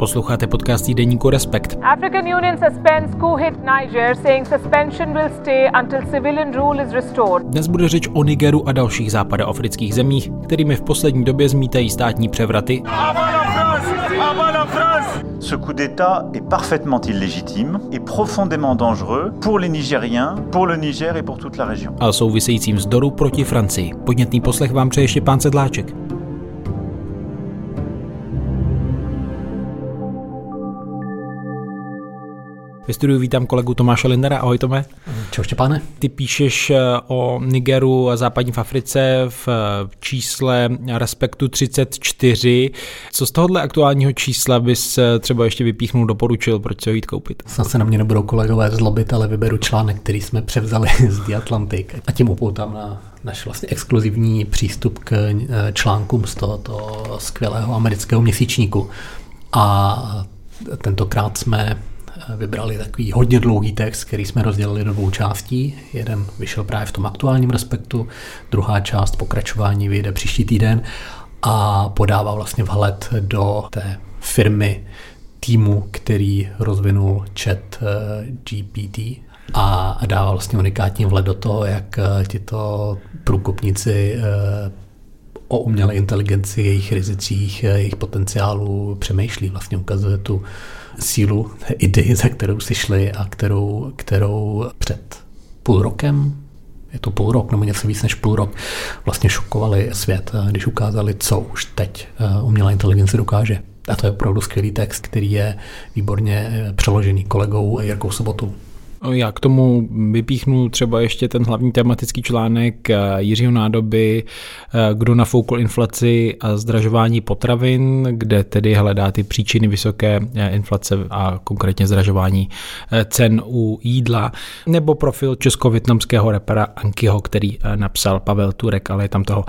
Posloucháte podcast týdeníku Respekt. African Union suspends coup hit Niger, saying suspension will stay until civilian rule is restored. Dnes bude řeč o Nigeru a dalších západoafrických zemích, kterými v poslední době zmítají státní převraty. Ce coup d'État est parfaitement illégitime et profondément dangereux pour les Nigériens, pour le Niger et pour toute la région. A souvisejícím vzdoru proti Francii. Podnětný poslech vám přeje Štěpán Sedláček. Ve studiu vítám kolegu Tomáše Lindera. Ahoj Tome. Čau Štěpáne. Ty píšeš eh, o Nigeru a západní v Africe v eh, čísle Respektu 34. Co z tohohle aktuálního čísla bys eh, třeba ještě vypíchnul, doporučil, proč se ho jít koupit? Snad se na mě nebudou kolegové zlobit, ale vyberu článek, který jsme převzali z The Atlantic a tím upoutám na náš vlastně exkluzivní přístup k článkům z tohoto skvělého amerického měsíčníku. A tentokrát jsme vybrali takový hodně dlouhý text, který jsme rozdělili do dvou částí. Jeden vyšel právě v tom aktuálním respektu, druhá část pokračování vyjde příští týden a podává vlastně vhled do té firmy týmu, který rozvinul chat eh, GPT a dává vlastně unikátní vhled do toho, jak eh, tito průkopníci eh, o umělé inteligenci, jejich rizicích, jejich potenciálu přemýšlí. Vlastně ukazuje tu sílu idei, za kterou si šli a kterou, kterou před půl rokem, je to půl rok nebo něco víc než půl rok, vlastně šokovali svět, když ukázali, co už teď eh, umělá inteligence dokáže. A to je opravdu skvělý text, který je výborně eh, přeložený kolegou Jirkou Sobotou. Já k tomu vypíchnu třeba ještě ten hlavní tematický článek eh, Jiřího Nádoby, eh, kdo nafoukl inflaci a zdražování potravin, kde tedy hledá ty příčiny vysoké eh, inflace a konkrétně zdražování cen u jídla, nebo profil česko-větnamského repera Ankyho, který napsal Pavel Turek, ale je tam toho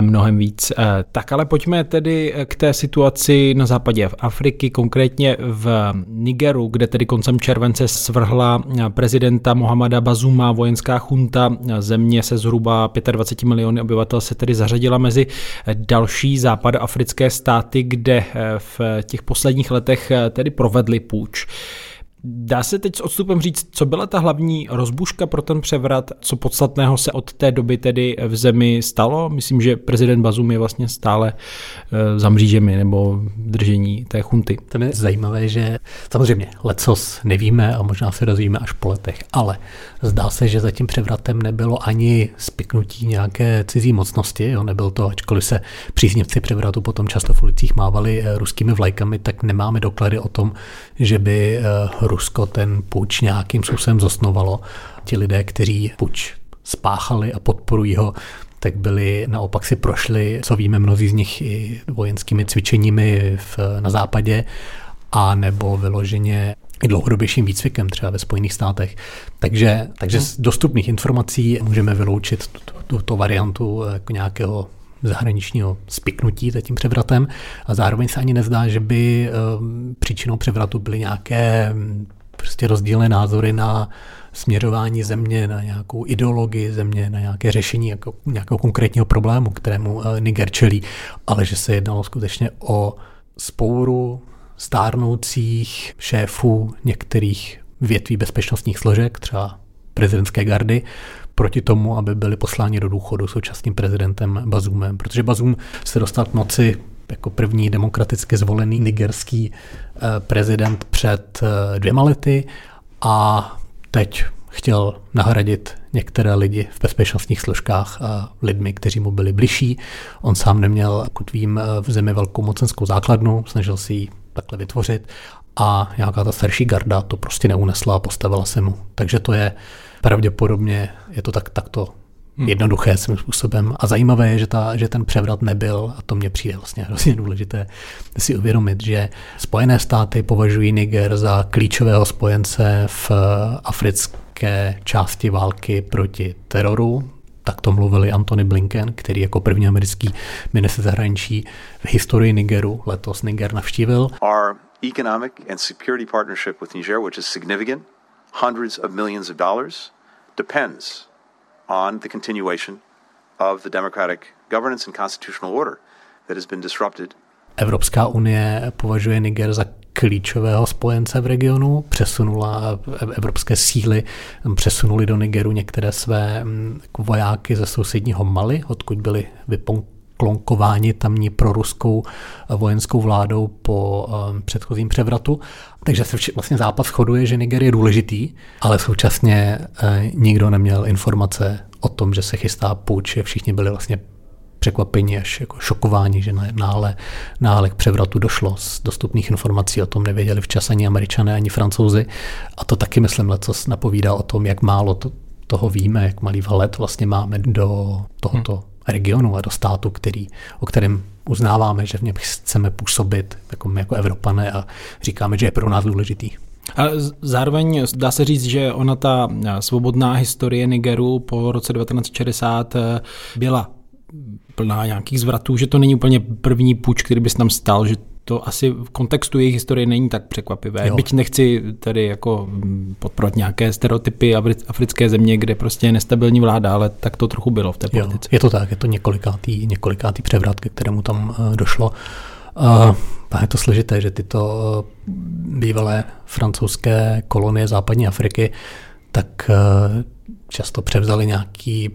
mnohem víc. Tak ale pojďme tedy k té situaci na západě v Afriky, konkrétně v Nigeru, kde tedy koncem července svrhla prezidenta Mohameda Bazuma vojenská chunta země se zhruba 25 miliony obyvatel se tedy zařadila mezi další západoafrické státy, kde v těch posledních letech tedy provedli půjč. Dá se teď s odstupem říct, co byla ta hlavní rozbuška pro ten převrat, co podstatného se od té doby tedy v zemi stalo? Myslím, že prezident Bazum je vlastně stále eh, za mřížemi nebo držení té chunty. To je zajímavé, že samozřejmě lecos nevíme a možná se dozvíme až po letech, ale zdá se, že za tím převratem nebylo ani spiknutí nějaké cizí mocnosti, jo, nebyl to, ačkoliv se příznivci převratu potom často v ulicích mávali eh, ruskými vlajkami, tak nemáme doklady o tom, že by eh, Rusko ten puč nějakým způsobem zosnovalo. Ti lidé, kteří puč spáchali a podporují ho, tak byli naopak si prošli, co víme mnozí z nich, i vojenskými cvičeními v, na západě, a nebo vyloženě i dlouhodobějším výcvikem třeba ve Spojených státech. Takže, takže z dostupných informací můžeme vyloučit tuto variantu jako nějakého zahraničního spiknutí za tím převratem a zároveň se ani nezdá, že by ehm, příčinou převratu byly nějaké hm, prostě rozdílné názory na směřování země, na nějakou ideologii země, na nějaké řešení jako, nějakého konkrétního problému, kterému eh, Niger čelí, ale že se jednalo skutečně o spouru stárnoucích šéfů některých větví bezpečnostních složek, třeba prezidentské gardy, proti tomu, aby byli posláni do důchodu současným prezidentem Bazumem, protože Bazum se dostal k moci jako první demokraticky zvolený nigerský eh, prezident před eh, dvěma lety a teď chtěl nahradit některé lidi v bezpečnostních složkách a lidmi, kteří mu byli bližší. On sám neměl, pokud vím, v zemi velkou mocenskou základnu, snažil si ji takhle vytvořit a nějaká ta starší garda to prostě neunesla a postavila se mu. Takže to je pravděpodobně, je to tak, takto hmm. jednoduché svým způsobem. A zajímavé je, že, ta, že ten převrat nebyl, a to mně přijde vlastně hrozně důležité si uvědomit, že Spojené státy považují Niger za klíčového spojence v africké části války proti teroru. Tak to mluvili Antony Blinken, který jako první americký minister zahraničí v historii Nigeru letos Niger navštívil. Our economic and security partnership with Niger, which is significant, hundreds of millions of dollars, depends on the continuation of the democratic governance and constitutional order that has been disrupted. Evropská unie považuje Niger za klíčového spojence v regionu, přesunula evropské síly, přesunuli do Nigeru některé své vojáky ze sousedního Mali, odkud byli vyponklonkováni tamní proruskou vojenskou vládou po um, předchozím převratu. Takže se vlastně zápas shoduje, že Niger je důležitý, ale současně uh, nikdo neměl informace o tom, že se chystá půjč, všichni byli vlastně překvapení až jako šokování, že náhle, náhle k převratu došlo. Z dostupných informací o tom nevěděli včas ani američané, ani francouzi. A to taky, myslím, co napovídá o tom, jak málo to, toho víme, jak malý vhled vlastně máme do tohoto hmm. Regionu a do státu, který, o kterém uznáváme, že v něm chceme působit jako my jako Evropané a říkáme, že je pro nás důležitý. A zároveň dá se říct, že ona ta svobodná historie Nigeru po roce 1960 eh, byla plná nějakých zvratů, že to není úplně první půjč, který bys tam stal, že to asi v kontextu jejich historie není tak překvapivé. Jo. Byť nechci tady jako podporovat nějaké stereotypy africké země, kde prostě je nestabilní vláda, ale tak to trochu bylo v té politice. Jo, je to tak, je to několikátý, několikátý převrat, ke kterému tam uh, došlo. Uh, a je to složité, že tyto uh, bývalé francouzské kolonie západní Afriky tak často převzali nějaký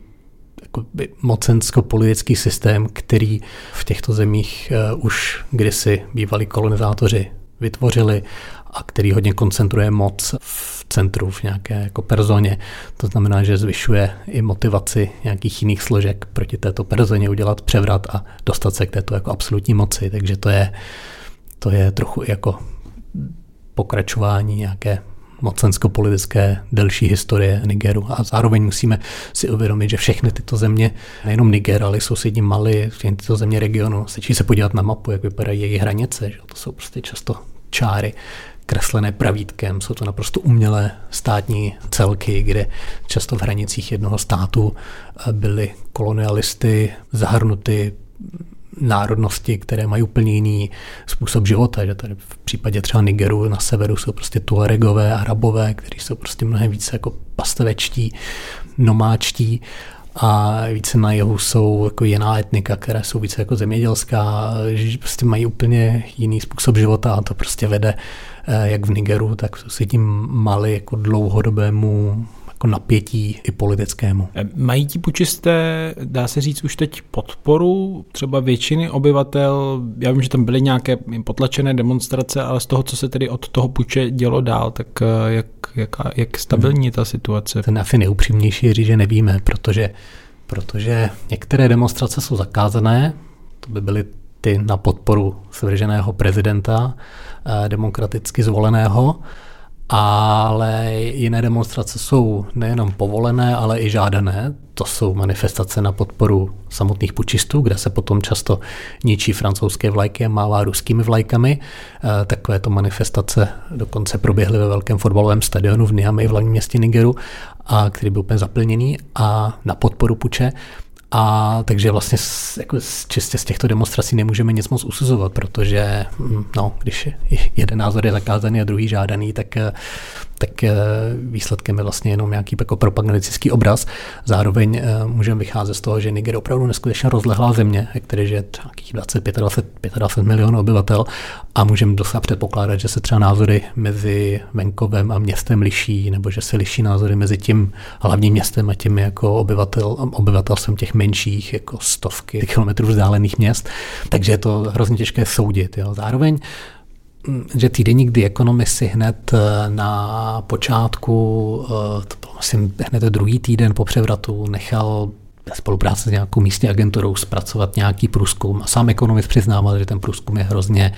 mocensko-politický systém, který v těchto zemích uh, už kdysi bývalí kolonizátoři vytvořili a který hodně koncentruje moc v centru, v nějaké jako personě. To znamená, že zvyšuje i motivaci nějakých jiných složek proti této personě udělat převrat a dostat se k této jako absolutní moci. Takže to je, to je trochu jako pokračování nějaké mocensko-politické delší historie Nigeru. A zároveň musíme si uvědomit, že všechny tyto země, nejenom Niger, ale sousední Mali, všechny tyto země regionu, stačí se podívat na mapu, jak vypadají její hranice. Že? To jsou prostě často čáry kreslené pravítkem. Jsou to naprosto umělé státní celky, kde často v hranicích jednoho státu byly kolonialisty zahrnuty národnosti, které mají úplně jiný způsob života, že tady v případě třeba Nigeru na severu jsou prostě Tuaregové, Arabové, kteří jsou prostě mnohem více jako pastevečtí, nomáčtí a více na jihu jsou jako jiná etnika, které jsou více jako zemědělská, že prostě mají úplně jiný způsob života a to prostě vede eh, jak v Nigeru, tak v tím Mali jako dlouhodobému jako napětí i politickému. Eh, mají ti pučisté, dá se říct, už teď podporu třeba většiny obyvatel? Já vím, že tam byly nějaké potlačené demonstrace, ale z toho, co se tedy od toho puče dělo dál, tak eh, jak, jak, jak stabilní je ta situace? Ten asi neupřímnější je říct, že nevíme, protože, protože některé demonstrace jsou zakázané, to by byly ty na podporu svrženého prezidenta, eh, demokraticky zvoleného, ale jiné demonstrace jsou nejenom povolené, ale i žádané. To jsou manifestace na podporu samotných pučistů, kde se potom často ničí francouzské vlajky a mává ruskými vlajkami. Eh, takovéto manifestace dokonce proběhly ve velkém fotbalovém stadionu v Niamey v hlavním městě Nigeru, a který byl úplně zaplněný a na podporu puče. A takže vlastně z, jako z, čistě z těchto demonstrací nemůžeme nic moc usuzovat, protože hm, no, když jeden názor je zakázaný a druhý žádaný, tak tak eh, výsledkem je vlastně jenom nějaký jako propagandistický obraz. Zároveň eh, můžeme vycházet z toho, že Niger opravdu neskutečně rozlehlá země, který je nějakých 20, 25, 25 milionů obyvatel a můžeme dosa předpokládat, že se třeba názory mezi venkovem a městem liší, nebo že se liší názory mezi tím hlavním městem a tím jako obyvatel, obyvatelstvem těch menších, jako stovky kilometrů vzdálených měst. Takže je to hrozně těžké soudit. Jo. Zároveň že týdeník The Economist si hned eh, na počátku, eh, to bylo asi hned druhý týden po převratu, nechal ve spolupráci s nějakou místní agenturou zpracovat nějaký průzkum. A sám ekonomist přiznával, že ten průzkum je hrozně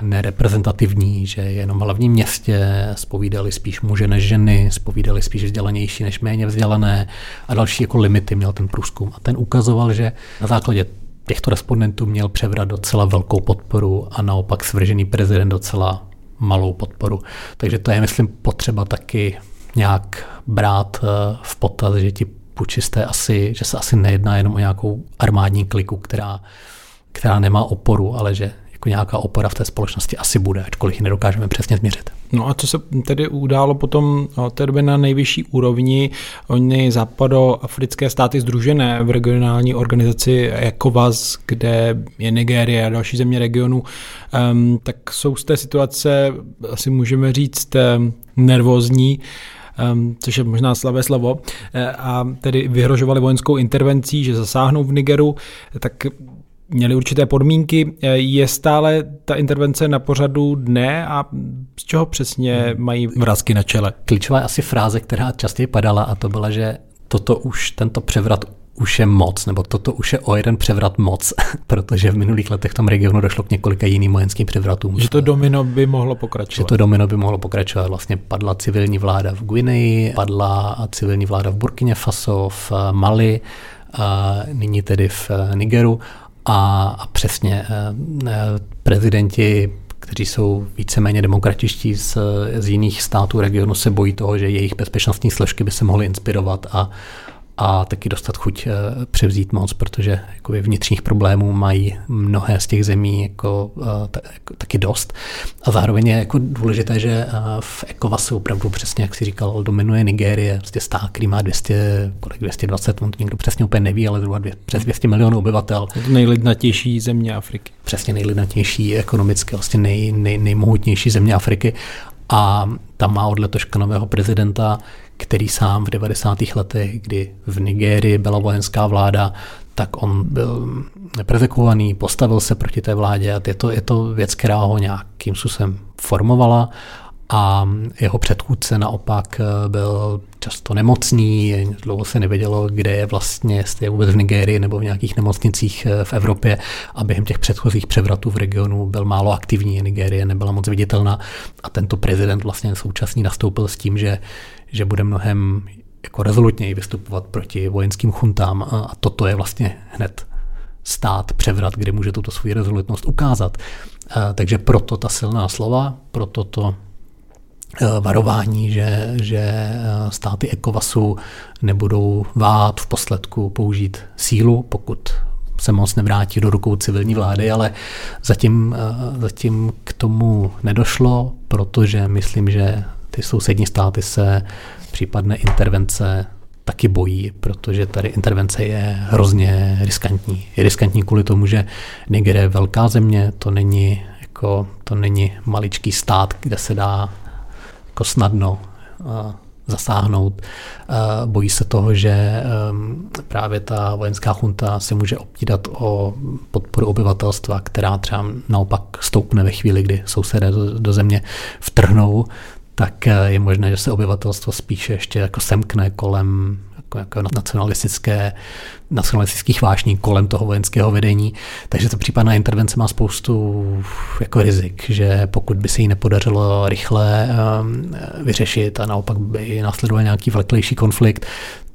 nereprezentativní, že jenom v hlavním městě spovídali spíš muže než ženy, spovídali spíš vzdělanější než méně vzdělané a další jako limity měl ten průzkum. A ten ukazoval, že na základě těchto respondentů měl převrat docela velkou podporu a naopak svržený prezident docela malou podporu. Takže to je, myslím, potřeba taky nějak brát eh, v potaz, že ti pučisté asi, že se asi nejedná jenom o nějakou armádní kliku, která, která nemá oporu, ale že jako nějaká opora v té společnosti asi bude, ačkoliv ji nedokážeme přesně změřit. No a co se tedy událo potom od té doby na nejvyšší úrovni? Oni západoafrické státy združené v regionální organizaci ECOWAS, kde je Nigérie a další země regionu, tak jsou z té situace, asi můžeme říct, nervózní, um, což je možná slavé slovo, e, a tedy vyhrožovali vojenskou intervencí, že zasáhnou v Nigeru, tak měli určité podmínky. Je stále ta intervence na pořadu dne a z čeho přesně mají vrázky na čele? Klíčová je asi fráze, která častěji padala a to byla, že toto už, tento převrat už je moc, nebo toto už je o jeden převrat moc, protože v minulých letech v tom regionu došlo k několika jiným vojenským převratům. Že to domino by mohlo pokračovat. Že to domino by mohlo pokračovat. Vlastně padla civilní vláda v Guineji, padla civilní vláda v Burkině Faso, v Mali, a nyní tedy v Nigeru a, a přesně eh, eh, prezidenti kteří jsou víceméně demokratičtí z, z jiných států regionu, se bojí toho, že jejich bezpečnostní složky by se mohly inspirovat a, a taky dostat chuť eh, převzít moc, protože jakoby vnitřních problémů mají mnohé z těch zemí jako, eh, jako, taky dost. A zároveň je jako důležité, že eh, v ECOWASu opravdu přesně, jak si říkal, dominuje Nigérie, prostě stát, který má 200, kolik 220, on to někdo přesně úplně neví, ale zhruba dvě, přes 200 milionů obyvatel. Je to nejlidnatější země Afriky. Přesně nejlidnatější, ekonomicky vlastně nej, nej, nejmohutnější země Afriky. A tam má od letoška nového prezidenta, který sám v 90. letech, kdy v Nigérii byla vojenská vláda, tak on byl prezekovaný, postavil se proti té vládě a je to, je to věc, která ho nějakým způsobem formovala a jeho předchůdce naopak eh, byl často nemocný, dlouho se nevědělo, kde je vlastně, jestli je vůbec v Nigérii nebo v nějakých nemocnicích eh, v Evropě a během těch předchozích převratů v regionu byl málo aktivní, Nigérie nebyla moc viditelná a tento prezident vlastně současný nastoupil s tím, že, že bude mnohem jako rezolutněji vystupovat proti vojenským chuntám a toto je vlastně hned stát, převrat, kde může tuto svou rezolutnost ukázat. Eh, takže proto ta silná slova, proto to Eh, varování, že, že eh, státy ECOWASu nebudou váhat v posledku použít sílu, pokud se moc nevrátí do rukou civilní vlády, ale zatím, zatím k tomu nedošlo, protože myslím, že ty sousední státy se případné intervence taky bojí, protože tady intervence je hrozně riskantní. Je riskantní kvůli tomu, že Niger je velká země, to není, jako, to není maličký stát, kde se dá jako snadno zasáhnout. Bojí se toho, že právě ta vojenská chunta se může optírat o podporu obyvatelstva, která třeba naopak stoupne ve chvíli, kdy sousedé do země vtrhnou, tak je možné, že se obyvatelstvo spíše ještě jako semkne kolem jako, jako nacionalistické, nacionalistických vášní kolem toho vojenského vedení. Takže ta případná intervence má spoustu jako rizik, že pokud by se jí nepodařilo rychle um, vyřešit a naopak by následoval nějaký vleklejší konflikt,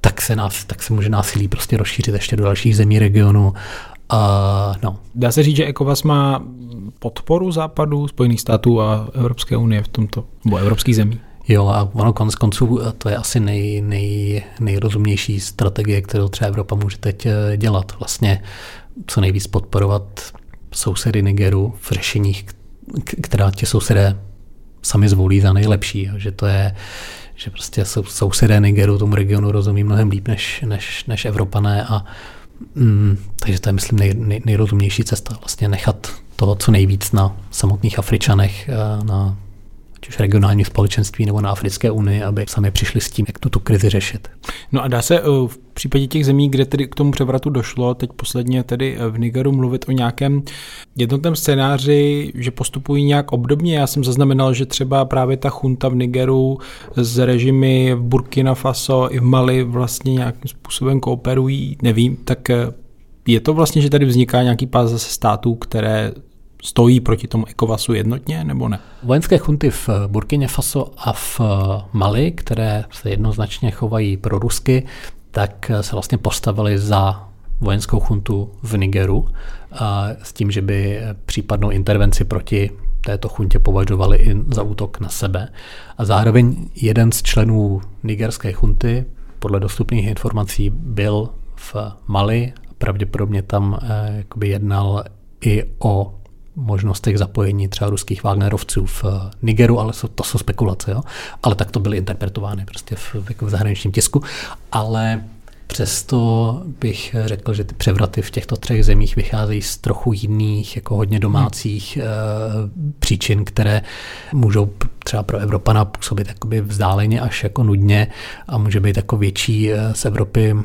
tak se, nás, tak se může násilí prostě rozšířit ještě do dalších zemí regionu. Uh, no. Dá se říct, že ECOWAS má podporu západu, Spojených států a Evropské unie v tomto, nebo evropských zemí? Jo, a ono konec konců to je asi nej, nej, nejrozumnější strategie, kterou třeba Evropa může teď eh, dělat. Vlastně co nejvíc podporovat sousedy Nigeru v řešeních, která ti sousedé sami zvolí za nejlepší. Že to je, že prostě sousedé Nigeru tomu regionu rozumí mnohem líp než, než, než Evropané a mm, takže to je, myslím, nej, nej, nejrozumnější cesta. Vlastně nechat toho co nejvíc na samotných Afričanech, eh, na ať už regionální společenství nebo na Africké unii, aby sami přišli s tím, jak tuto krizi řešit. No a dá se eh, v případě těch zemí, kde tedy k tomu převratu došlo, teď posledně tedy eh, v Nigeru mluvit o nějakém jednotném scénáři, že postupují nějak obdobně. Já jsem zaznamenal, že třeba právě ta chunta v Nigeru s režimy v Burkina Faso i v Mali vlastně nějakým způsobem kooperují, nevím, tak je to vlastně, že tady vzniká nějaký pás zase států, které stojí proti tomu ECOWASu jednotně nebo ne? Vojenské chunty v Burkině Faso a v Mali, které se jednoznačně chovají pro Rusky, tak se vlastně postavili za vojenskou chuntu v Nigeru a s tím, že by případnou intervenci proti této chuntě považovali i za útok na sebe. A zároveň jeden z členů nigerské chunty, podle dostupných informací, byl v Mali, pravděpodobně tam eh, jednal i o možnostech zapojení třeba ruských Wagnerovců v Nigeru, ale to jsou spekulace, jo? ale tak to byly interpretovány prostě v, jako v zahraničním tisku. Ale Přesto bych řekl, že ty převraty v těchto třech zemích vycházejí z trochu jiných, jako hodně domácích hmm. příčin, které můžou třeba pro Evropana působit jakoby vzdáleně až jako nudně a může být jako větší eh, z Evropy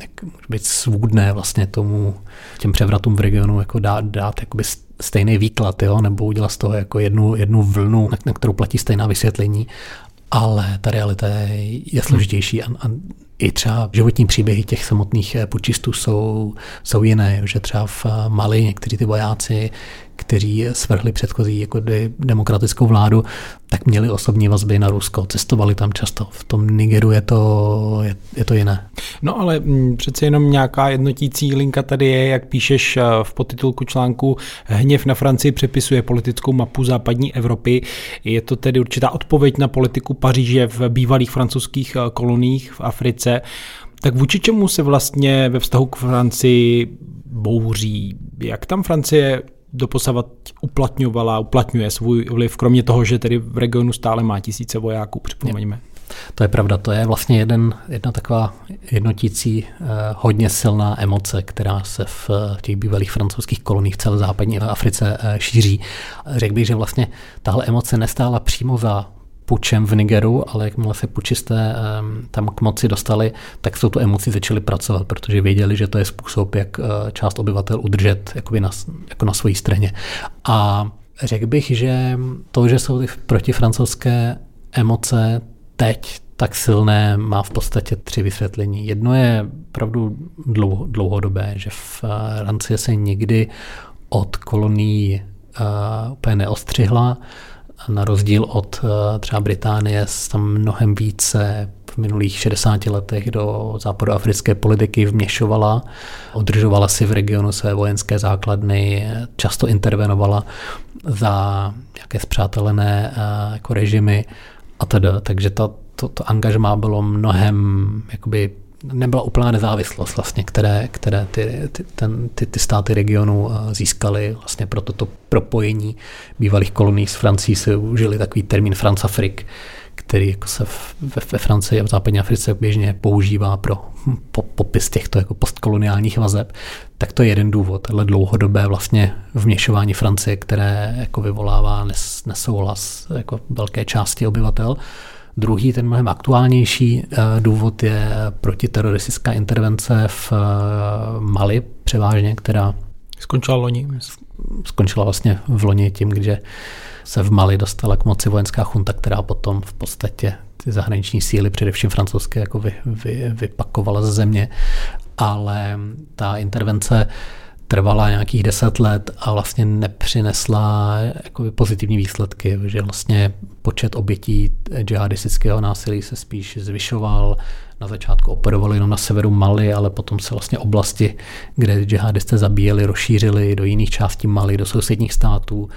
jak může být svůdné vlastně tomu, těm převratům v regionu jako dát, dát jakoby stejný výklad, jo? nebo udělat z toho jako jednu, jednu vlnu, na, na kterou platí stejná vysvětlení, ale ta realita je, je složitější a, a i třeba životní příběhy těch samotných eh, pučistů jsou, jsou jiné, že třeba v eh, Mali někteří ty vojáci kteří svrhli předchozí jako demokratickou vládu, tak měli osobní vazby na Rusko, cestovali tam často. V tom Nigeru je to, je, je to jiné. No ale mm, přece jenom nějaká jednotící linka tady je, jak píšeš eh, v podtitulku článku Hněv na Francii přepisuje politickou mapu západní Evropy. Je to tedy určitá odpověď na politiku Paříže v bývalých francouzských koloních v Africe. Tak vůči čemu se vlastně ve vztahu k Francii bouří? Jak tam Francie doposavat uplatňovala, uplatňuje svůj vliv, kromě toho, že tedy v regionu stále má tisíce vojáků, připomeňme. To je pravda, to je vlastně jeden, jedna taková jednotící, eh, hodně silná emoce, která se v těch bývalých francouzských koloních v celé západní Africe eh, šíří. Řekl bych, že vlastně tahle emoce nestála přímo za pučem v Nigeru, ale jakmile se pučisté tam k moci dostali, tak s touto emocí začali pracovat, protože věděli, že to je způsob, jak eh, část obyvatel udržet jakoby na, jako na své straně. A řekl bych, že to, že jsou ty protifrancouzské emoce teď tak silné, má v podstatě tři vysvětlení. Jedno je pravdu dlouho, dlouhodobé, že v eh, Francie se nikdy od kolonií uh, úplně neostřihla na rozdíl od eh, třeba Británie tam mnohem více v minulých 60 letech do západoafrické politiky vměšovala, udržovala si v regionu své vojenské základny, často intervenovala za nějaké zpřátelené eh, jako režimy a teda. Takže to, to, to angažmá bylo mnohem jakoby nebyla úplná nezávislost, vlastně, které, které ty, ty, ten, ty, ty státy regionu eh, získaly. Vlastně pro toto propojení bývalých kolonií s Francií se užili takový termín Francafrik, který jako se ve, ve Francii a v západní Africe běžně používá pro po, popis těchto jako postkoloniálních vazeb, tak to je jeden důvod, ale dlouhodobé vlastně vměšování Francie, které jako vyvolává nes, nesouhlas jako velké části obyvatel. Druhý, ten mnohem aktuálnější eh, důvod je protiteroristická intervence v eh, Mali převážně, která Skončila loni? Skončila vlastně v loni tím, že se v Mali dostala k moci vojenská chunta, která potom v podstatě ty zahraniční síly, především francouzské, jako vy, vy, vypakovala ze země. Ale ta intervence trvala nějakých deset let a vlastně nepřinesla jako pozitivní výsledky, že vlastně počet obětí džihadistického násilí se spíš zvyšoval. Na začátku operovali jenom na severu Mali, ale potom se vlastně oblasti, kde džihadisté zabíjeli, rozšířili do jiných částí Mali, do sousedních států.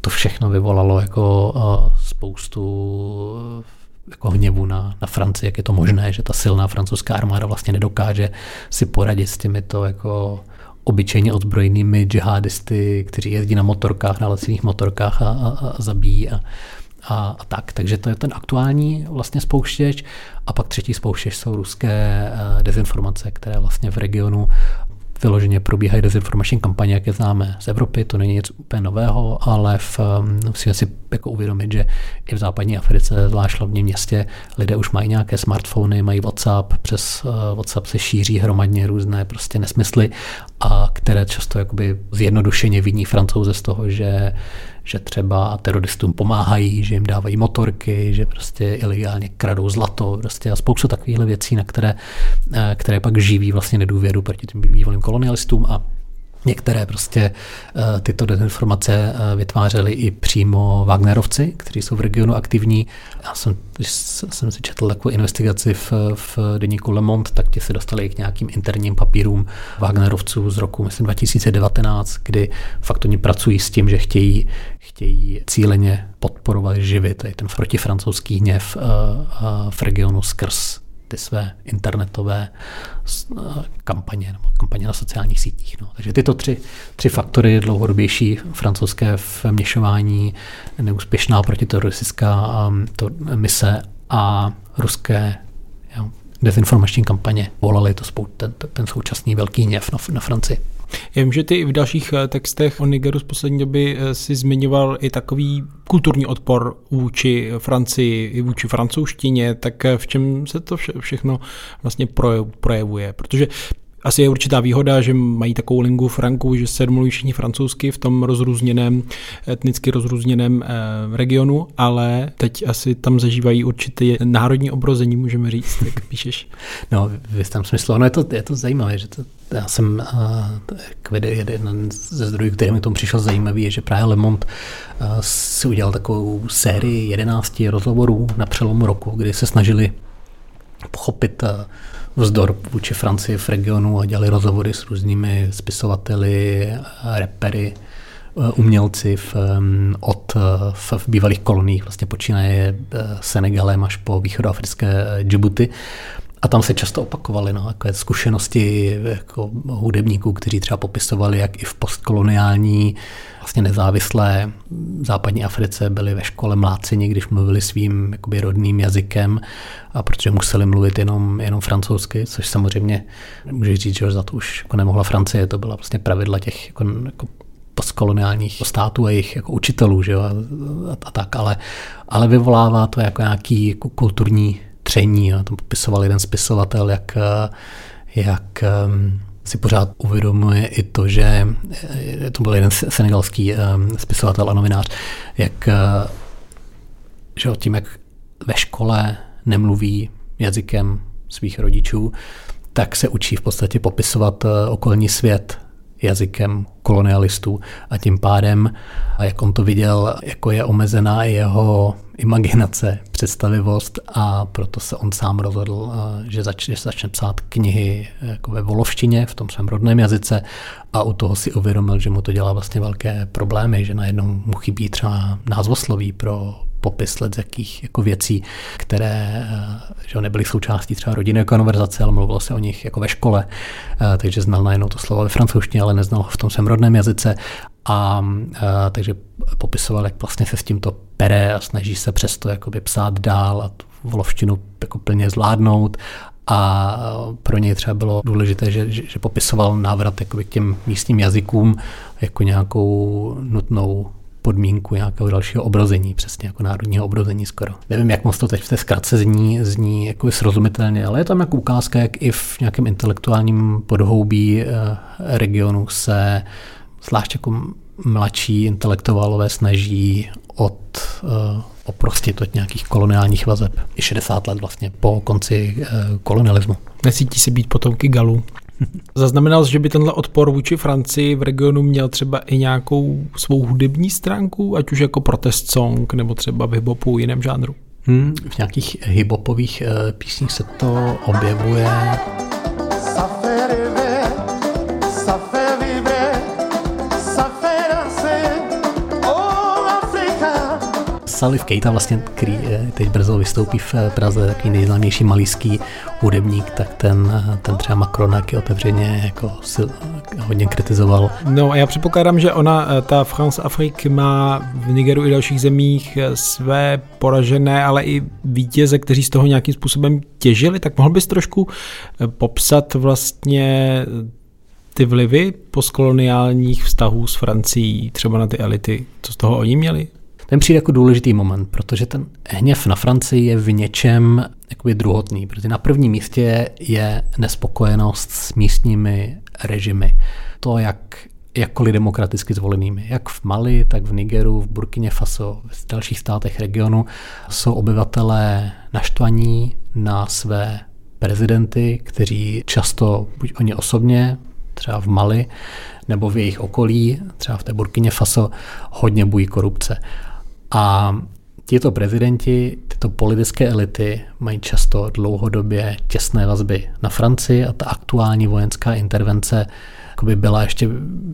To všechno vyvolalo jako spoustu jako hněvu na, na Francii, jak je to možné, že ta silná francouzská armáda vlastně nedokáže si poradit s těmito jako obyčejně ozbrojenými džihadisty, kteří jezdí na motorkách, na laciných motorkách a, a, a zabíjí a, a, a tak. Takže to je ten aktuální vlastně spouštěč. A pak třetí spouštěč jsou ruské eh, dezinformace, které vlastně v regionu vyloženě probíhají dezinformační kampaně, jak je známe z Evropy, to není nic úplně nového, ale v, um, musíme si jako uvědomit, že i v západní Africe, zvlášť v hlavním městě, lidé už mají nějaké smartfony, mají WhatsApp, přes uh, WhatsApp se šíří hromadně různé prostě nesmysly, a které často jakoby zjednodušeně viní francouze z toho, že že třeba teroristům pomáhají, že jim dávají motorky, že prostě ilegálně kradou zlato prostě a spoustu takových věcí, na které, eh, které pak živí vlastně nedůvěru proti těm bývalým kolonialistům a Některé prostě uh, tyto dezinformace uh, vytvářely i přímo Wagnerovci, kteří jsou v regionu aktivní. Já jsem, když jsem si četl takovou investigaci v, v deníku Le Monde, tak ti se dostali i k nějakým interním papírům Wagnerovců z roku, myslím, 2019, kdy fakt oni pracují s tím, že chtějí, chtějí cíleně podporovat živit ten protifrancouzský hněv uh, v regionu skrz ty své internetové eh, kampaně nebo kampaně na sociálních sítích. No. Takže tyto tři, tři faktory dlouhodobější francouzské vměšování, neúspěšná protiteroristická um, to mise a ruské jo, dezinformační kampaně volali to spou- ten, ten současný velký hněv na, na Francii. Já vím, že ty v dalších eh, textech o Nigeru z poslední doby eh, si zmiňoval i takový kulturní odpor vůči Francii, i vůči francouzštině, tak eh, v čem se to vše, všechno vlastně projevuje? Protože asi je určitá výhoda, že mají takovou lingu franku, že se mluví všichni francouzsky v tom rozrůzněném, etnicky rozrůzněném eh, regionu, ale teď asi tam zažívají určité národní obrození, můžeme říct, jak píšeš. No, v jistém smyslu, no je to, je to zajímavé, že to, já jsem, uh, jeden ze zdrojů, který mi tomu přišel zajímavý, je, že právě Le Monde uh, si udělal takovou sérii 11 rozhovorů na přelomu roku, kdy se snažili pochopit uh, vzdor vůči Francii v regionu a dělali rozhovory s různými spisovateli, repery, eh, umělci v, od v, v bývalých koloniích, vlastně počínaje eh, Senegalem až po východoafrické Djibouti. A tam se často opakovaly no, jako zkušenosti jako hudebníků, kteří třeba popisovali, jak i v postkoloniální vlastně nezávislé západní Africe byli ve škole mláceni, když mluvili svým jakoby, rodným jazykem, a protože museli mluvit jenom, jenom francouzsky, což samozřejmě můžu říct, že za to už jako nemohla Francie, to byla vlastně pravidla těch jako, jako postkoloniálních států a jejich jako učitelů, že jo, a, a, a tak, ale, ale vyvolává to jako nějaký jako kulturní tření. A tam popisoval jeden spisovatel, jak, jak si pořád uvědomuje i to, že eh, to byl jeden senegalský eh, spisovatel a novinář, jak eh, že tím, jak ve škole nemluví jazykem svých rodičů, tak se učí v podstatě popisovat okolní svět jazykem kolonialistů a tím pádem, jak on to viděl, jako je omezená jeho imaginace, představivost a proto se on sám rozhodl, že začne, že začne psát knihy jako ve volovštině, v tom svém rodném jazyce a u toho si uvědomil, že mu to dělá vlastně velké problémy, že najednou mu chybí třeba názvosloví pro popis let z jakých jako věcí, které že nebyly součástí třeba rodinné konverzace, ale mluvilo se o nich jako ve škole, takže znal najednou to slovo ve francouzštině, ale neznal ho v tom svém rodném jazyce a, a takže popisoval, jak vlastně se s tímto pere a snaží se přesto jakoby psát dál a tu volovštinu jako plně zvládnout a pro něj třeba bylo důležité, že, že, že popisoval návrat jakoby k těm místním jazykům jako nějakou nutnou podmínku nějakého dalšího obrození, přesně jako národního obrození skoro. Nevím, jak moc to teď v té zkratce zní, zní jako srozumitelně, ale je tam jako ukázka, jak i v nějakém intelektuálním podhoubí eh, regionu se zvlášť jako mladší intelektuálové snaží od uh, oprostit od nějakých koloniálních vazeb. I 60 let vlastně po konci uh, kolonialismu. Nesítí se být potomky Galů. Zaznamenal jsi, že by tenhle odpor vůči Francii v regionu měl třeba i nějakou svou hudební stránku, ať už jako protest song, nebo třeba v hiphopu, jiném žánru? Hmm, v nějakých hiphopových uh, písních se to objevuje. Salif Keita vlastně, který eh, teď brzo vystoupí v eh, Praze, takový nejznámější malíský hudebník, tak ten, eh, ten třeba Macronak je otevřeně jako si hodně kritizoval. No a já předpokládám, že ona, ta France Afrique má v Nigeru i dalších zemích své poražené, ale i vítěze, kteří z toho nějakým způsobem těžili, tak mohl bys trošku popsat vlastně ty vlivy postkoloniálních vztahů s Francií, třeba na ty elity, co z toho oni měli? Ten přijde jako důležitý moment, protože ten hněv na Francii je v něčem jakoby druhotný, protože na prvním místě je nespokojenost s místními režimy. To, jak jakkoliv demokraticky zvolenými. Jak v Mali, tak v Nigeru, v Burkině Faso, v dalších státech regionu jsou obyvatelé naštvaní na své prezidenty, kteří často buď oni osobně, třeba v Mali, nebo v jejich okolí, třeba v té Burkině Faso, hodně bují korupce. A tito prezidenti, to politické elity mají často dlouhodobě těsné vazby na Francii a ta aktuální vojenská intervence jakoby byla ještě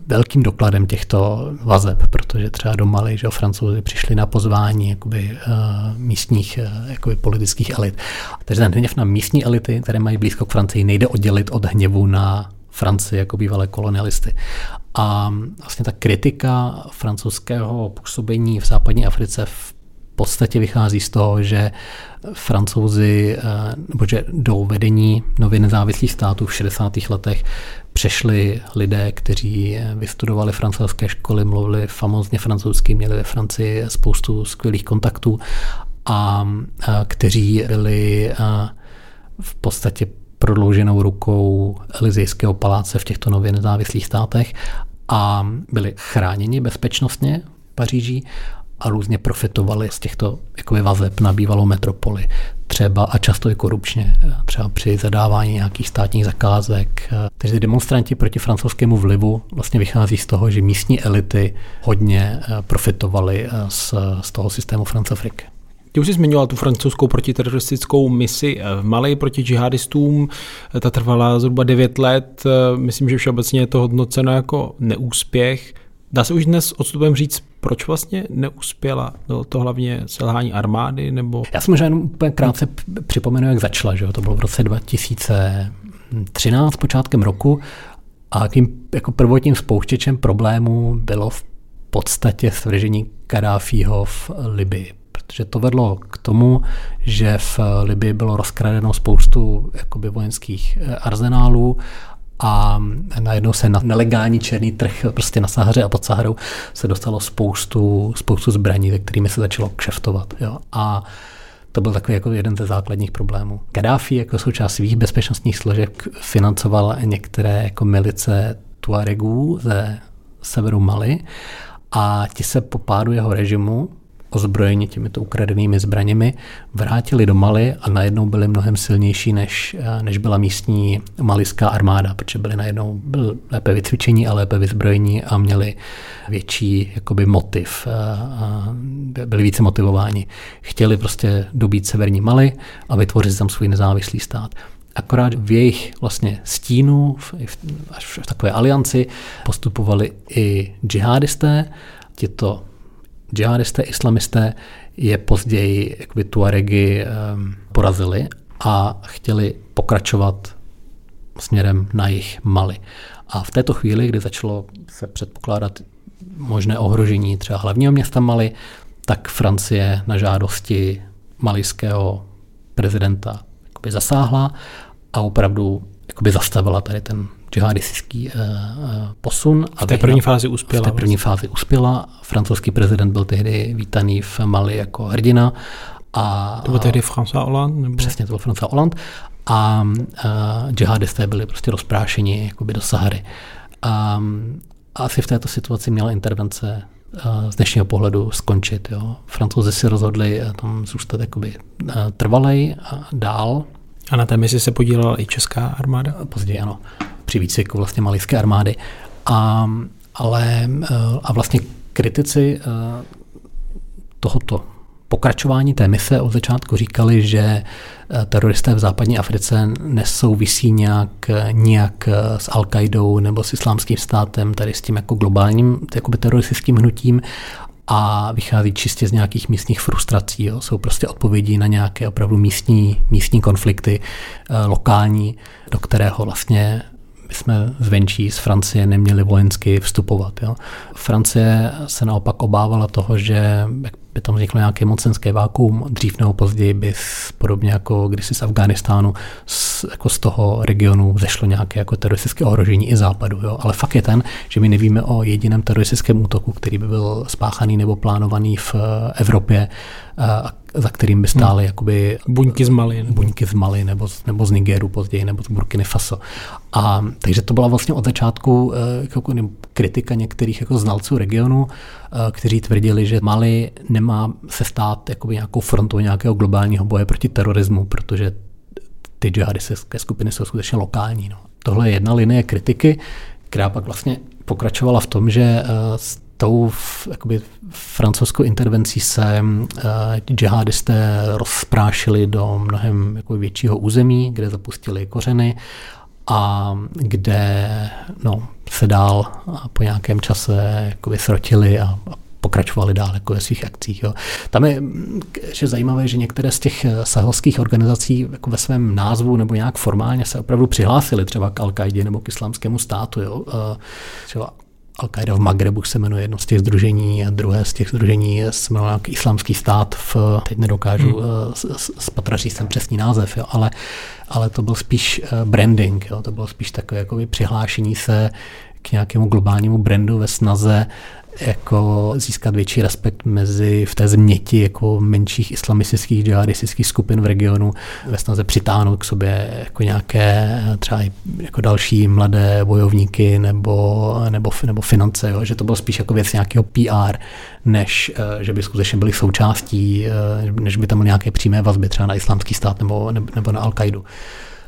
velkým dokladem těchto vazeb, protože třeba do Mali, že francouzi přišli na pozvání jakoby, uh, místních uh, jakoby politických elit. Takže ten hněv na místní elity, které mají blízko k Francii, nejde oddělit od hněvu na Francii jako bývalé kolonialisty. A vlastně ta kritika francouzského působení v západní Africe v podstatě vychází z toho, že francouzi, eh, nebo že do vedení nově nezávislých států v 60. letech přešli lidé, kteří vystudovali francouzské školy, mluvili famózně francouzsky, měli ve Francii spoustu skvělých kontaktů a, a kteří byli a, v podstatě prodlouženou rukou Elizejského paláce v těchto nově nezávislých státech a byli chráněni bezpečnostně v Paříži a různě profitovali z těchto jakoby, vazeb na bývalou metropoli. Třeba a často i korupčně, třeba při zadávání nějakých státních zakázek. Takže demonstranti proti francouzskému vlivu vlastně vychází z toho, že místní elity hodně eh, profitovali eh, z, z toho systému Francafrik. Ty už jsi zmiňoval tu francouzskou protiteroristickou misi v Mali proti džihadistům. Ta trvala zhruba 9 let. Myslím, že všeobecně je to hodnoceno jako neúspěch. Dá se už dnes odstupem říct, proč vlastně neuspěla? Bylo to hlavně selhání armády? nebo? Já jsem možná jenom úplně krátce připomenu, jak začala. Že? To bylo v roce 2013, počátkem roku. A tím jako prvotním spouštěčem problému bylo v podstatě svržení Kadáfího v Libii protože to vedlo k tomu, že v Libii bylo rozkradeno spoustu jakoby vojenských eh, arzenálů a najednou se na nelegální černý trh prostě na Sahaře a pod Saharou se dostalo spoustu, spoustu zbraní, se kterými se začalo kšeftovat. Jo. A to byl takový jako jeden ze základních problémů. Gaddafi jako součást svých bezpečnostních složek financoval některé jako milice Tuaregů ze severu Mali a ti se po pádu jeho režimu ozbrojeni těmito ukradenými zbraněmi, vrátili do Mali a najednou byli mnohem silnější, než, než byla místní malická armáda, protože byli najednou byli lépe vycvičení a lépe vyzbrojení a měli větší jakoby motiv, a byli více motivováni. Chtěli prostě dobít severní Mali a vytvořit tam svůj nezávislý stát. Akorát v jejich vlastně stínu, v, až v takové alianci, postupovali i džihadisté, Tito džihadisté, islamisté je později jakoby Tuaregy porazili a chtěli pokračovat směrem na jich Mali. A v této chvíli, kdy začalo se předpokládat možné ohrožení třeba hlavního města Mali, tak Francie na žádosti malijského prezidenta zasáhla a opravdu zastavila tady ten džihadistický uh, posun. V té první fázi uspěla. V té první fázi uspěla. Francouzský prezident byl tehdy vítaný v Mali jako hrdina. A, to byl tehdy François Hollande? Nebo? Přesně, to byl François Hollande. A uh, džihadisté byli prostě rozprášeni jakoby do Sahary. A, a asi v této situaci měla intervence z dnešního pohledu skončit. Jo. Francouzi si rozhodli tam zůstat jakoby trvalej a dál. A na té misi se podílela i česká armáda? Později ano při výcviku vlastně malijské armády. A, ale eh, a vlastně kritici eh, tohoto pokračování té mise od začátku říkali, že eh, teroristé v západní Africe nesouvisí nějak, nějak s Al-Qaidou nebo s islámským státem, tady s tím jako globálním teroristickým hnutím a vychází čistě z nějakých místních frustrací. Jo. Jsou prostě odpovědi na nějaké opravdu místní, místní konflikty, lokální, do kterého vlastně my jsme zvenčí z Francie neměli vojensky vstupovat. Jo. Francie se naopak obávala toho, že by tam vzniklo nějaké mocenské vákuum, dřív nebo později by podobně jako kdysi z Afganistánu, z, jako z toho regionu zešlo nějaké jako teroristické ohrožení i západu. Jo. Ale fakt je ten, že my nevíme o jediném teroristickém útoku, který by byl spáchaný nebo plánovaný v Evropě a za kterým by stály hmm. jakoby buňky z Mali, buňky z Mali nebo, nebo z Nigeru později, nebo z Burkiny Faso. A takže to byla vlastně od začátku eh, jako kritika některých jako znalců regionu, eh, kteří tvrdili, že Mali nemá se stát jakoby nějakou frontou nějakého globálního boje proti terorismu, protože ty džihadistické skupiny jsou skutečně lokální. No. Tohle je jedna linie kritiky, která pak vlastně pokračovala v tom, že eh, tou jakoby, francouzskou intervencí se uh, džihadisté rozprášili do mnohem jako většího území, kde zapustili kořeny a kde no, se dál po nějakém čase jakoby srotili a, a pokračovali dál jako ve svých akcích. Jo. Tam je že zajímavé, že některé z těch eh, sahelských organizací jako ve svém názvu nebo nějak formálně se opravdu přihlásili třeba k al nebo k islámskému státu. Jo. Eh, třeba Al-Qaida v Magrebu se jmenuje jedno z těch združení a druhé z těch združení se jmenuje nějaký islámský stát. V, teď nedokážu hmm. spatražit jsem přesný název, jo, ale, ale to byl spíš branding, jo, to bylo spíš takové jako přihlášení se k nějakému globálnímu brandu ve snaze jako získat větší respekt mezi v té změti jako menších islamistických džihadistických skupin v regionu ve snaze přitáhnout k sobě jako nějaké třeba jako další mladé bojovníky nebo, nebo, nebo finance, jo? že to bylo spíš jako věc nějakého PR, než eh, že by skutečně byli součástí, eh, než by tam byly nějaké přímé vazby třeba na islámský stát nebo, nebo na Al-Qaidu.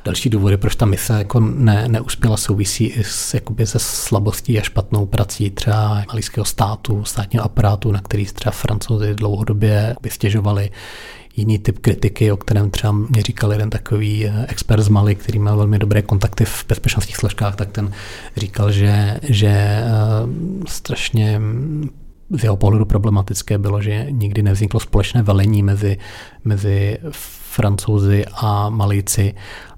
Další důvody, proč ta mise jako ne, neuspěla, souvisí i s, jakoby se slabostí a špatnou prací třeba malijského státu, státního aparátu, na který třeba francouzi dlouhodobě stěžovali. Jiný typ kritiky, o kterém třeba mě říkal jeden takový eh, expert z Mali, který měl velmi dobré kontakty v bezpečnostních složkách, tak ten říkal, že, že uh, strašně z jeho pohledu problematické bylo, že nikdy nevzniklo společné velení mezi, mezi francouzi a Malíci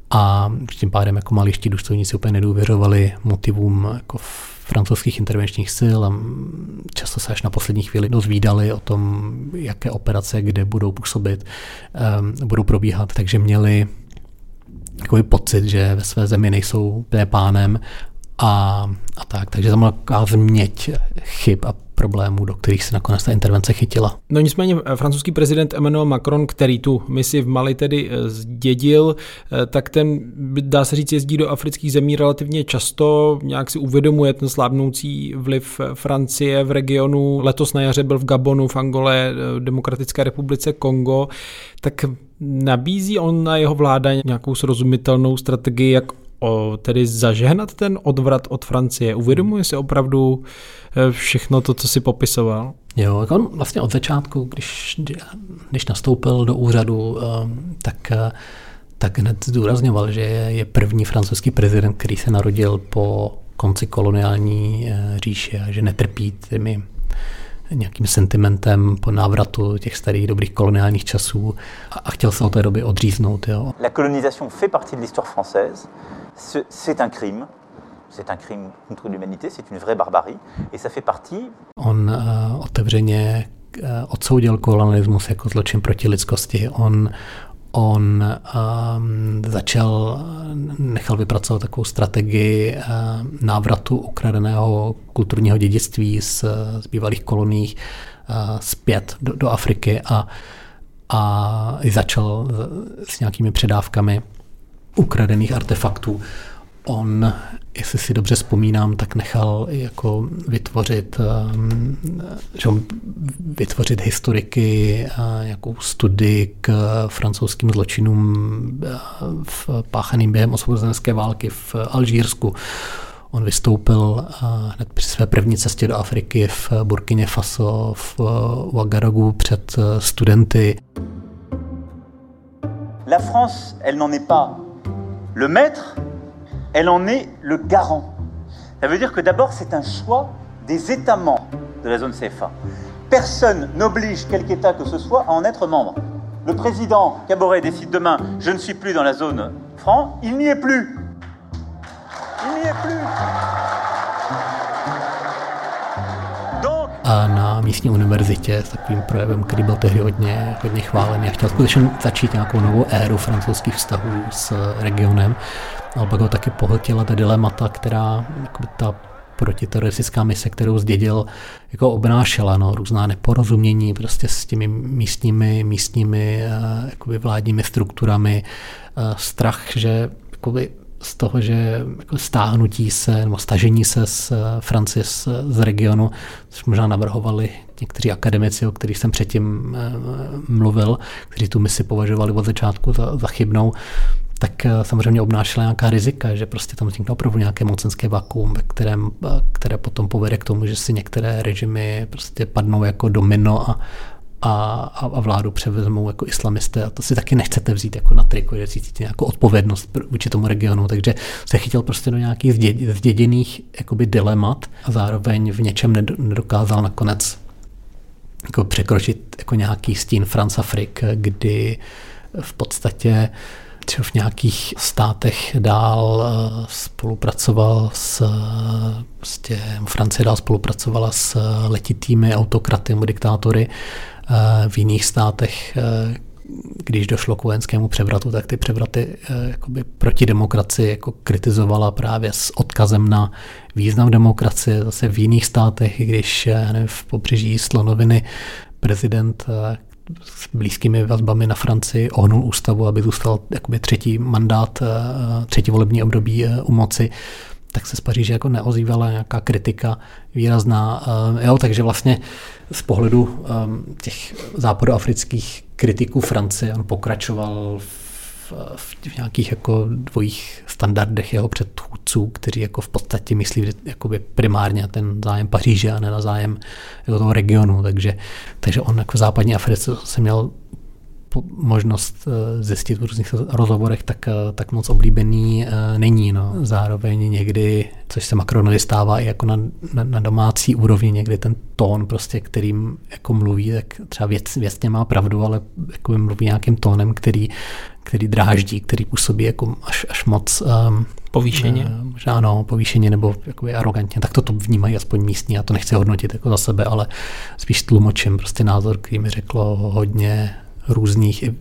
a tím pádem jako maliští důstojníci úplně nedůvěřovali motivům jako francouzských intervenčních sil a často se až na poslední chvíli dozvídali o tom, jaké operace kde budou působit, um, budou probíhat, takže měli takový pocit, že ve své zemi nejsou pánem a, a tak. Takže tam byla změť chyb a problémů, do kterých se nakonec ta intervence chytila. No nicméně eh, francouzský prezident Emmanuel Macron, který tu misi v Mali tedy eh, zdědil, eh, tak ten, dá se říct, jezdí do afrických zemí relativně často, nějak si uvědomuje ten slábnoucí vliv Francie v regionu. Letos na jaře byl v Gabonu, v Angole, Demokratické republice Kongo, tak nabízí on na jeho vláda nějakou srozumitelnou strategii, jak o, tedy zažehnat ten odvrat od Francie? Uvědomuje si opravdu eh, všechno to, co si popisoval? Jo, on vlastně od začátku, když, když nastoupil do úřadu, eh, tak, eh, tak hned zdůrazňoval, že je první francouzský prezident, který se narodil po konci koloniální říše a že netrpí těmi nějakým sentimentem po návratu těch starých dobrých koloniálních časů a, a chtěl se od té doby odříznout. Jo. La colonisation fait partie de l'histoire française. C'est un crime. C'est un crime contre l'humanité, c'est une vraie barbarie. Et ça fait partie... On uh, otevřeně uh, odsoudil kolonialismus jako zločin proti lidskosti. On On um, začal, nechal vypracovat takovou strategii uh, návratu ukradeného kulturního dědictví z, z bývalých koloních uh, zpět do, do Afriky a, a začal s nějakými předávkami ukradených artefaktů. On, jestli si dobře vzpomínám, tak nechal jako vytvořit, um, že vytvořit historiky, jakou studii k francouzským zločinům v páchaným během osvobozenské války v Alžírsku. On vystoupil hned při své první cestě do Afriky v Burkině Faso, v Ouagadougou před studenty. La France, elle n'en est pas le maître, elle en est le garant. Ça veut dire que d'abord, c'est un choix des États membres de la zone CFA. Personne n'oblige quelque État que ce soit à en être membre. Le président Caboret décide demain, je ne suis plus dans la zone franc, il n'y est plus. Il n'y est plus. A na místní univerzitě s takovým projevem, který byl tehdy hodně, hodně chválený a chtěl skutečně začít nějakou novou éru francouzských vztahů s regionem. Ale pak ho taky pohltila ta dilemata, která ta protiteroristická mise, kterou zdědil, jako obnášela, no, různá neporozumění prostě s těmi místními, místními jakoby vládními strukturami, uh, strach, že jakoby z toho, že jako stáhnutí se nebo stažení se z eh, Francie z, z regionu, což možná navrhovali někteří akademici, o kterých jsem předtím mluvil, kteří tu misi považovali od začátku za, za chybnou, tak eh, samozřejmě obnášela nějaká rizika, že prostě tam vznikne opravdu nějaké mocenské vakuum, kterém, eh, které potom povede k tomu, že si některé režimy prostě padnou jako domino a, a, a vládu převezmou jako islamisté a to si taky nechcete vzít jako na triko, že cítíte nějakou odpovědnost vůči tomu regionu, takže se chytil prostě do nějakých zděděných jakoby dilemat a zároveň v něčem nedokázal nakonec jako překročit jako nějaký stín France Afrik, kdy v podstatě třeba v nějakých státech dál eh, spolupracoval s, prostě Francie dál spolupracovala s letitými autokraty nebo diktátory. Eh, v jiných státech, eh, když došlo k vojenskému převratu, tak ty převraty jakoby proti demokracii jako kritizovala právě s odkazem na význam demokracie. Zase v jiných státech, když nevím, v pobřeží Slonoviny prezident s blízkými vazbami na Francii ohnul ústavu, aby zůstal jakoby třetí mandát, eh, třetí volební období eh, u moci, tak se z Paříže jako neozývala nějaká kritika výrazná. Eh, jo, takže vlastně z pohledu těch západoafrických kritiků Francie on pokračoval v v nějakých jako dvojích standardech jeho předchůdců, kteří jako v podstatě myslí jakoby primárně ten zájem Paříže a ne na zájem jako toho regionu. Takže, takže on jako v západní Africe se měl možnost eh, zjistit v různých rozhovorech, tak, eh, tak moc oblíbený eh, není. No. Zároveň někdy, což se Macronovi stává i jako na, na, na domácí úrovni, někdy ten tón, prostě, kterým jako mluví, tak třeba věc, věcně má pravdu, ale jako mluví nějakým tónem, který, který dráždí, který působí jako až, až moc um, povýšeně. Možná ano, povýšeně nebo jakoby arrogantně. Tak to to vnímají aspoň místní, já to nechci hodnotit jako za sebe, ale spíš tlumočím prostě názor, který mi řeklo hodně různých i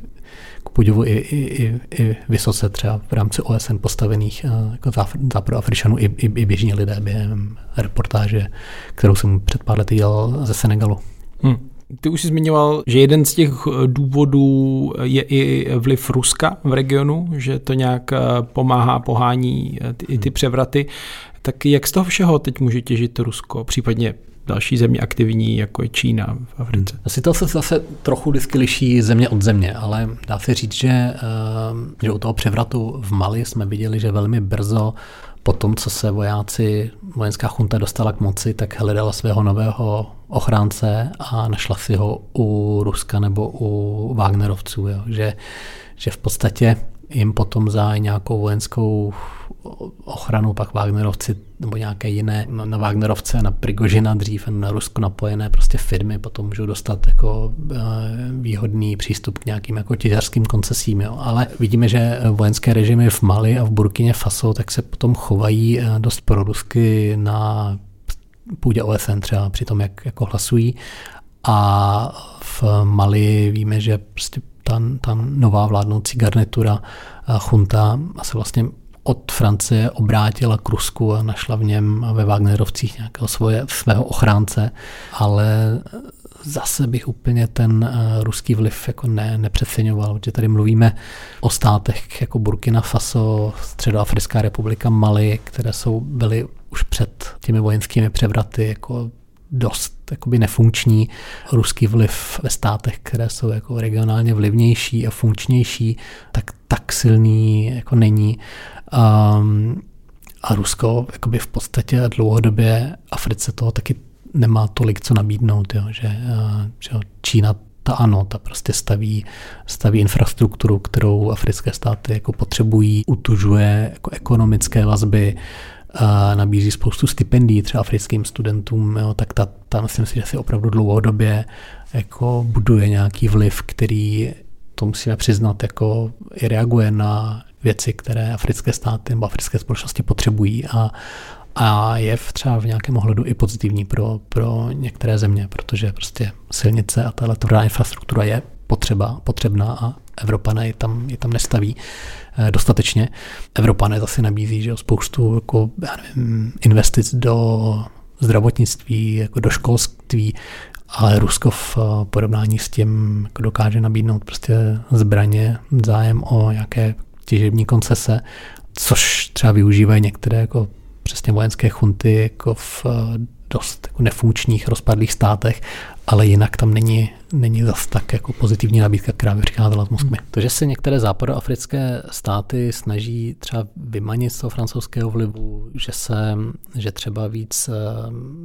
k podivu i, i, i, i vysoce třeba v rámci OSN postavených uh, jako západoafričanů i, i, i běžní lidé během reportáže, kterou jsem před pár lety dělal ze Senegalu. Hmm. Ty už jsi zmiňoval, že jeden z těch eh, důvodů je i vliv Ruska v regionu, že to nějak eh, pomáhá, pohání eh, ty, i ty hmm. převraty. Tak jak z toho všeho teď může těžit Rusko, případně další země aktivní, jako je Čína v Africe. Hmm. Situace se zase trochu vždycky liší země od země, ale dá se říct, že, že u toho převratu v Mali jsme viděli, že velmi brzo po tom, co se vojáci, vojenská chunta dostala k moci, tak hledala svého nového ochránce a našla si ho u Ruska nebo u Wagnerovců. Jo. Že, že v podstatě jim potom za nějakou vojenskou ochranu pak Wagnerovci nebo nějaké jiné na Wagnerovce, na Prigožina dřív, na Rusko napojené prostě firmy potom můžou dostat jako eh, výhodný přístup k nějakým jako těžarským koncesím. Jo. Ale vidíme, že vojenské režimy v Mali a v Burkině Faso tak se potom chovají eh, dost prorusky na půdě OSN třeba při tom, jak jako hlasují. A v Mali víme, že prostě ta, ta nová vládnoucí garnitura chunta se vlastně od Francie obrátila k Rusku a našla v něm ve Wagnerovcích nějakého svoje, svého ochránce, ale zase bych úplně ten uh, ruský vliv jako ne, nepřeceňoval, protože tady mluvíme o státech jako Burkina Faso, Středoafrická republika Mali, které jsou byly už před těmi vojenskými převraty jako dost jakoby nefunkční ruský vliv ve státech, které jsou jako regionálně vlivnější a funkčnější, tak tak silný jako není. Um, a Rusko jakoby v podstatě dlouhodobě Africe toho taky nemá tolik co nabídnout, jo, že, uh, že Čína ta ano, ta prostě staví, staví infrastrukturu, kterou africké státy jako potřebují, utužuje jako ekonomické vazby, nabízí spoustu stipendií třeba africkým studentům, jo, tak ta, ta myslím si, že si opravdu dlouhodobě jako buduje nějaký vliv, který to musíme přiznat, jako i reaguje na věci, které africké státy nebo africké společnosti potřebují a, a je v třeba v nějakém ohledu i pozitivní pro, pro některé země, protože prostě silnice a tahle tvrdá infrastruktura je potřeba, potřebná a Evropané je tam, je tam nestaví eh, dostatečně. Evropané zase nabízí že spoustu jako, já nevím, investic do zdravotnictví, jako do školství, ale Rusko v eh, porovnání s tím jako dokáže nabídnout prostě zbraně, zájem o nějaké těžební koncese, což třeba využívají některé jako přesně vojenské chunty jako v eh, dost jako nefunkčních rozpadlých státech ale jinak tam není, není zas tak jako pozitivní nabídka, která by přicházela z Moskvy. Hmm. To, že se některé západoafrické státy snaží třeba vymanit z toho francouzského vlivu, že se, že třeba víc eh,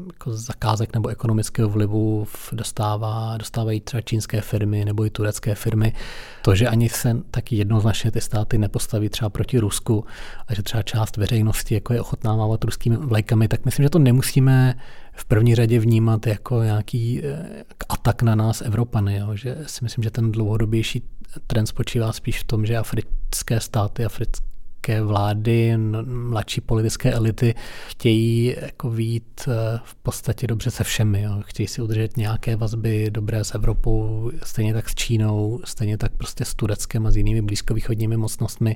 jako zakázek nebo ekonomického vlivu dostává, dostávají třeba čínské firmy nebo i turecké firmy, to, že ani se taky jednoznačně ty státy nepostaví třeba proti Rusku a že třeba část veřejnosti jako je ochotná mávat ruskými vlajkami, tak myslím, že to nemusíme v první řadě vnímat jako nějaký eh, atak na nás Evropany. Jo? Že si myslím, že ten dlouhodobější trend spočívá spíš v tom, že africké státy, africké vlády, mladší politické elity chtějí jako vít eh, v podstatě dobře se všemi. Jo. Chtějí si udržet nějaké vazby dobré s Evropou, stejně tak s Čínou, stejně tak prostě s Tureckem a s jinými blízkovýchodními mocnostmi,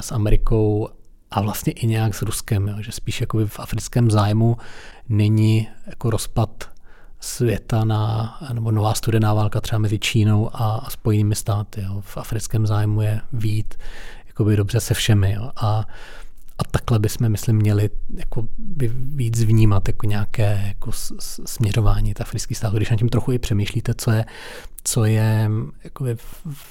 s Amerikou a vlastně i nějak s Ruskem, jo, že spíš jako v africkém zájmu není jako rozpad světa na, nebo nová studená válka třeba mezi Čínou a, a Spojenými státy. Jo. V africkém zájmu je vít dobře se všemi. Jo. A a takhle bychom, myslím, měli jako by víc vnímat jako nějaké jako směřování afrických států. Když na tím trochu i přemýšlíte, co je, co je jako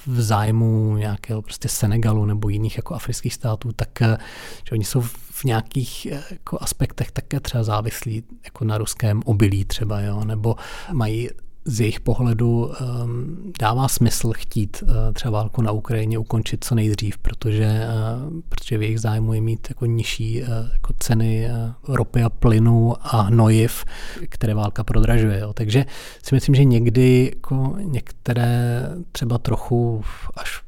v zájmu nějakého prostě Senegalu nebo jiných jako afrických států, tak že oni jsou v nějakých jako aspektech také třeba závislí jako na ruském obilí třeba, jo, nebo mají z jejich pohledu um, dává smysl chtít uh, třeba válku na Ukrajině ukončit co nejdřív, protože, uh, protože v jejich zájmu je mít jako nižší uh, jako ceny ropy a plynu a hnojiv, které válka prodražuje. Takže si myslím, že někdy jako některé třeba trochu až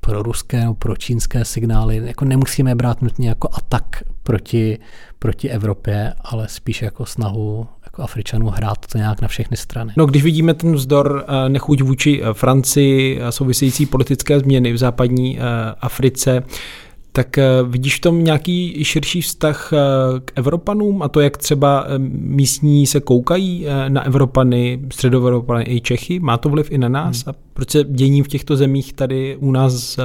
pro ruské nebo pro čínské signály jako nemusíme brát nutně jako atak proti, proti Evropě, ale spíš jako snahu jako Afričanů hrát to nějak na všechny strany. No, když vidíme ten vzdor eh, nechuť vůči eh, Francii, související politické změny v západní eh, Africe, tak vidíš v tom nějaký širší vztah k Evropanům a to, jak třeba místní se koukají na Evropany, středoevropany i Čechy? Má to vliv i na nás? Hmm. A proč se dění v těchto zemích tady u nás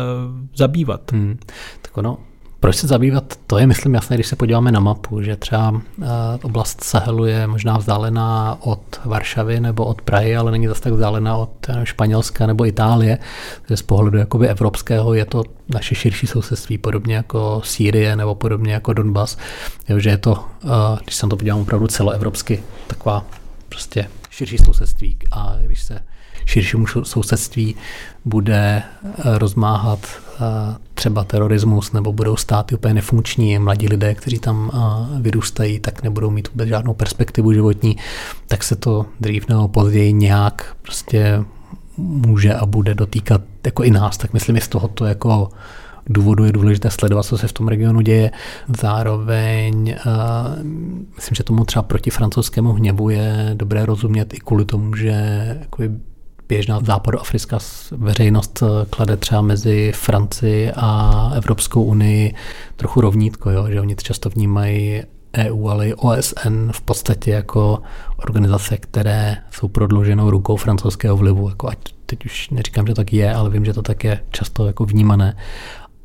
zabývat? Hmm. Tak ono, proč se zabývat? To je, myslím, jasné, když se podíváme na mapu, že třeba uh, oblast Sahelu je možná vzdálená od Varšavy nebo od Prahy, ale není zase tak vzdálená od Španělska nebo Itálie. Takže z pohledu jakoby evropského je to naše širší sousedství, podobně jako Sýrie nebo podobně jako Donbass. Jo, že je to, uh, když se na to podívám opravdu celoevropsky, taková prostě širší sousedství. A když se širšímu sousedství bude eh, rozmáhat eh, třeba terorismus nebo budou státy úplně nefunkční, mladí lidé, kteří tam vyrůstají, tak nebudou mít vůbec žádnou perspektivu životní, tak se to dřív nebo později nějak prostě může a bude dotýkat jako i nás. Tak myslím, že z tohoto jako důvodu je důležité sledovat, co se v tom regionu děje. Zároveň myslím, že tomu třeba proti francouzskému hněvu je dobré rozumět i kvůli tomu, že běžná západoafrická veřejnost eh, klade třeba mezi Francii a Evropskou unii trochu rovnítko, jo? že oni často vnímají EU, ale i OSN v podstatě jako organizace, které jsou prodlouženou rukou francouzského vlivu. Jako ať teď už neříkám, že tak je, ale vím, že to tak je často jako vnímané.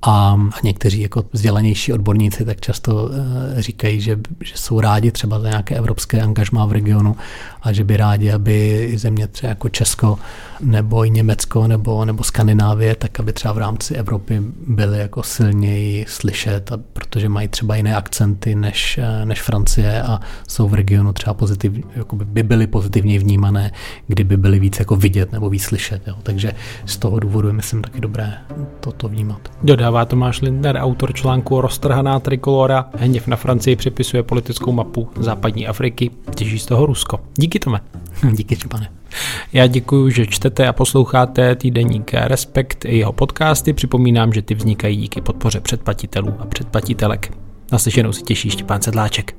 A někteří jako vzdělanější odborníci tak často eh, říkají, že, že jsou rádi třeba za nějaké evropské angažmá v regionu a že by rádi, aby země třeba jako Česko nebo i Německo nebo, nebo Skandinávie, tak aby třeba v rámci Evropy byly jako silněji slyšet, a protože mají třeba jiné akcenty než, než Francie a jsou v regionu třeba pozitivně, jako by byly pozitivně vnímané, kdyby byly víc jako vidět nebo víc slyšet. Jo. Takže z toho důvodu je myslím taky dobré toto vnímat. Dodává Tomáš Lindner, autor článku Roztrhaná trikolora. Hněv na Francii připisuje politickou mapu západní Afriky. Těží z toho Rusko. Díky Tome. Díky, pane. Já děkuji, že čtete a posloucháte týdeník Respekt i jeho podcasty. Připomínám, že ty vznikají díky podpoře předplatitelů a předplatitelek. Naslyšenou si těší Štěpán Sedláček.